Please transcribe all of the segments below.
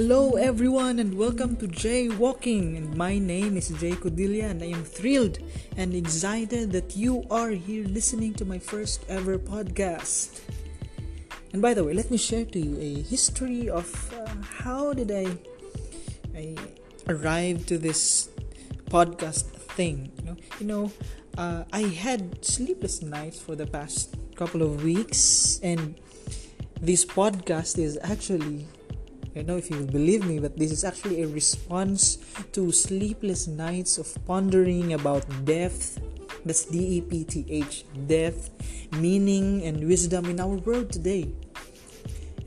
Hello, everyone, and welcome to Jay Walking. And my name is Jay Codilia, and I am thrilled and excited that you are here listening to my first ever podcast. And by the way, let me share to you a history of uh, how did I I arrive to this podcast thing. You know, you know, uh, I had sleepless nights for the past couple of weeks, and this podcast is actually don't know if you believe me, but this is actually a response to sleepless nights of pondering about death. That's D E P T H, death, meaning, and wisdom in our world today.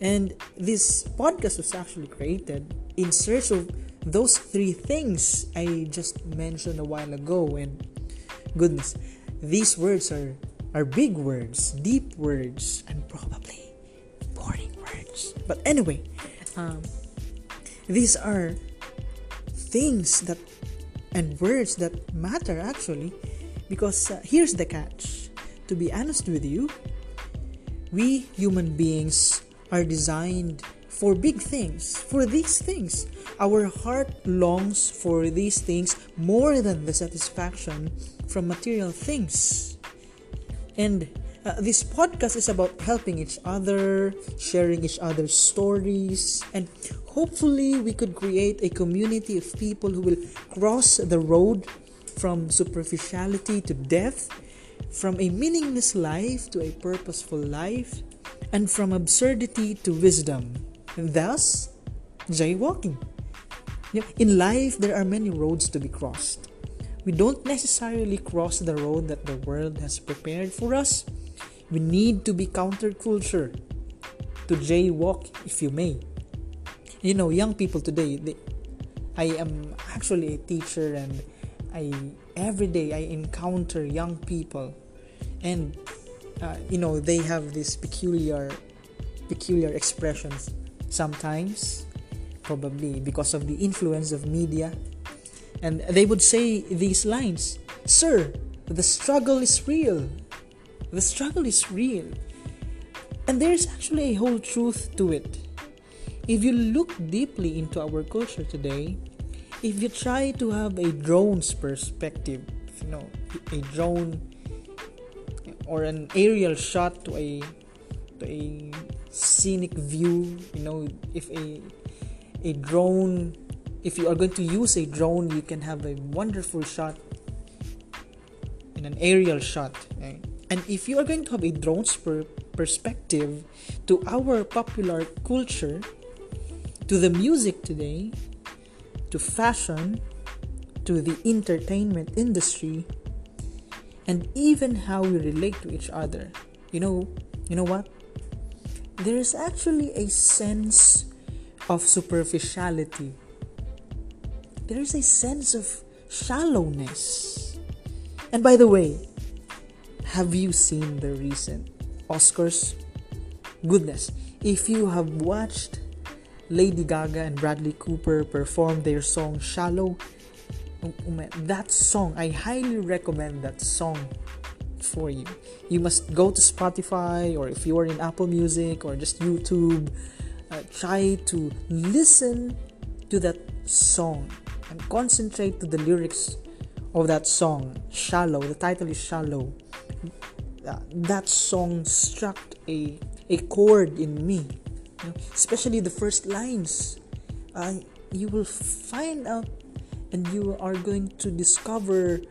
And this podcast was actually created in search of those three things I just mentioned a while ago. And goodness, these words are, are big words, deep words, and probably boring words. But anyway, um, these are things that and words that matter actually because uh, here's the catch. To be honest with you we human beings are designed for big things for these things. Our heart longs for these things more than the satisfaction from material things. And uh, this podcast is about helping each other, sharing each other's stories, and hopefully we could create a community of people who will cross the road from superficiality to depth, from a meaningless life to a purposeful life, and from absurdity to wisdom. And thus, jaywalking. In life, there are many roads to be crossed. We don't necessarily cross the road that the world has prepared for us we need to be counterculture to jaywalk, if you may. You know, young people today, they, I am actually a teacher and I every day I encounter young people. And uh, you know they have these peculiar peculiar expressions. Sometimes probably because of the influence of media. And they would say these lines sir the struggle is real the struggle is real. And there's actually a whole truth to it. If you look deeply into our culture today, if you try to have a drone's perspective, you know, a drone or an aerial shot to a to a scenic view, you know, if a a drone if you are going to use a drone, you can have a wonderful shot in an aerial shot. Right? And if you are going to have a drone's per- perspective to our popular culture, to the music today, to fashion, to the entertainment industry, and even how we relate to each other. You know, you know what? There is actually a sense of superficiality. There is a sense of shallowness. And by the way, have you seen the recent Oscars? Goodness, if you have watched Lady Gaga and Bradley Cooper perform their song Shallow, oh, oh that song, I highly recommend that song for you. You must go to Spotify or if you are in Apple Music or just YouTube, uh, try to listen to that song and concentrate to the lyrics of that song, Shallow. The title is Shallow that song struck a a chord in me. You know, especially the first lines. Uh, you will find out and you are going to discover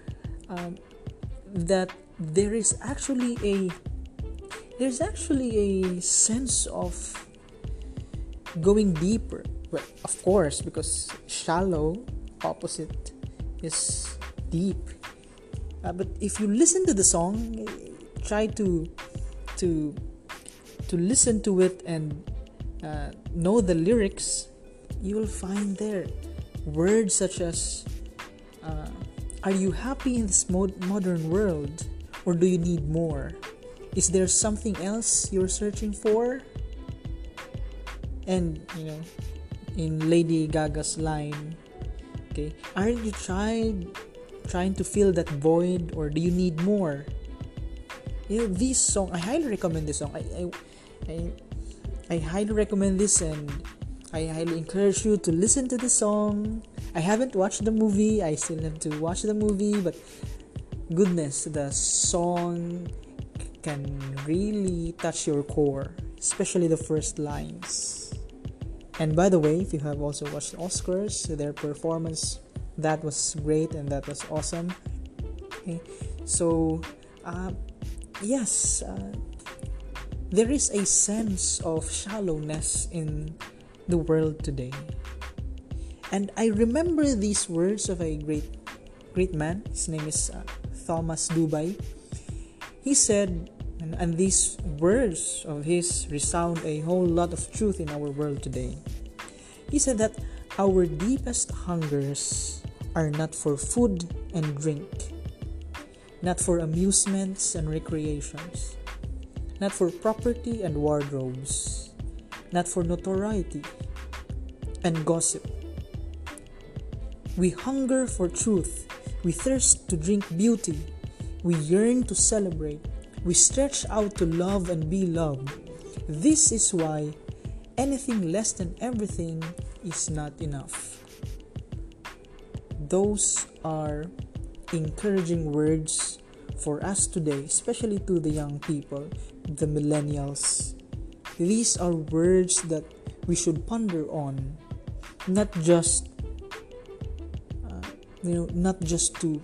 um, that there is actually a there's actually a sense of going deeper. Well of course because shallow opposite is deep uh, but if you listen to the song try to to to listen to it and uh, know the lyrics you will find there words such as uh, are you happy in this mod- modern world or do you need more? Is there something else you're searching for? And you know in lady gaga's line okay aren't you tried trying to fill that void or do you need more you know this song i highly recommend this song i i i, I highly recommend this and I highly encourage you to listen to the song. I haven't watched the movie, I still have to watch the movie, but goodness, the song can really touch your core, especially the first lines. And by the way, if you have also watched Oscars, their performance that was great and that was awesome. Okay, so uh, yes, uh, there is a sense of shallowness in the world today. And I remember these words of a great great man. His name is uh, Thomas Dubay. He said, and, and these words of his resound a whole lot of truth in our world today. He said that our deepest hungers are not for food and drink, not for amusements and recreations, not for property and wardrobes, not for notoriety and gossip. We hunger for truth, we thirst to drink beauty, we yearn to celebrate, we stretch out to love and be loved. This is why anything less than everything is not enough. Those are encouraging words for us today, especially to the young people, the millennials. These are words that we should ponder on, not just uh, you know, not just to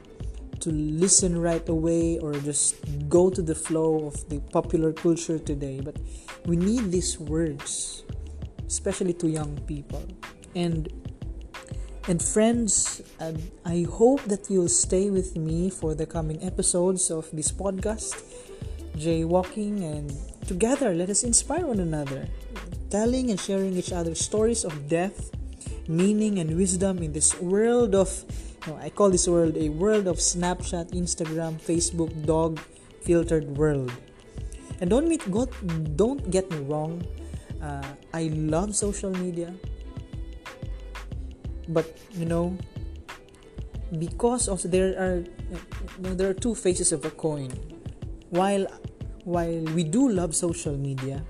to listen right away or just go to the flow of the popular culture today, but we need these words, especially to young people. And and friends, uh, I hope that you'll stay with me for the coming episodes of this podcast, Jaywalking, and together let us inspire one another, telling and sharing each other stories of death, meaning, and wisdom in this world of, you know, I call this world a world of Snapchat, Instagram, Facebook, dog filtered world. And don't don't get me wrong, uh, I love social media. But you know because also there are there are two faces of a coin. While while we do love social media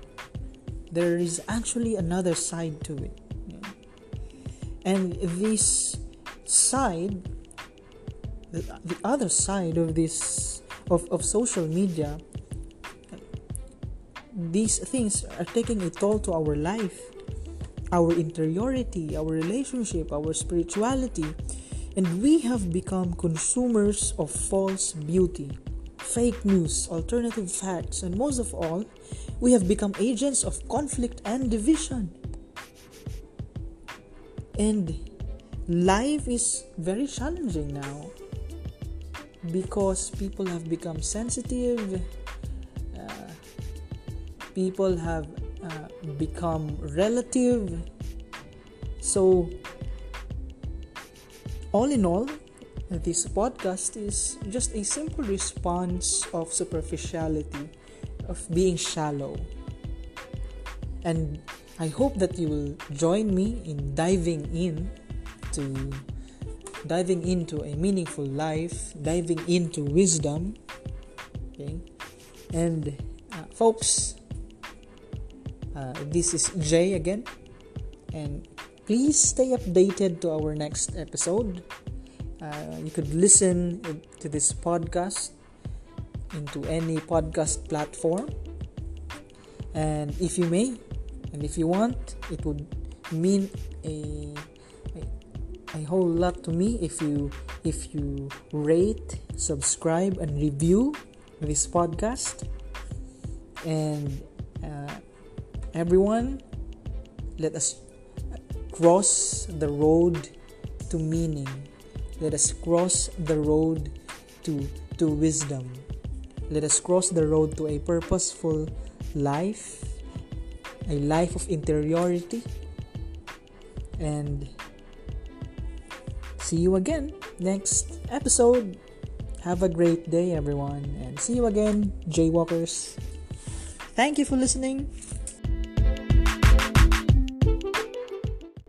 there is actually another side to it. And this side the, the other side of this of, of social media these things are taking a toll to our life our interiority, our relationship, our spirituality, and we have become consumers of false beauty, fake news, alternative facts, and most of all, we have become agents of conflict and division. And life is very challenging now because people have become sensitive, people have uh, become relative. So, all in all, this podcast is just a simple response of superficiality, of being shallow. And I hope that you will join me in diving in to diving into a meaningful life, diving into wisdom. Okay, and uh, folks, uh, this is Jay again, and please stay updated to our next episode. Uh, you could listen to this podcast into any podcast platform, and if you may, and if you want, it would mean a, a, a whole lot to me if you if you rate, subscribe, and review this podcast. And uh, Everyone, let us cross the road to meaning. Let us cross the road to, to wisdom. Let us cross the road to a purposeful life, a life of interiority. And see you again next episode. Have a great day, everyone, and see you again, Jaywalkers. Thank you for listening.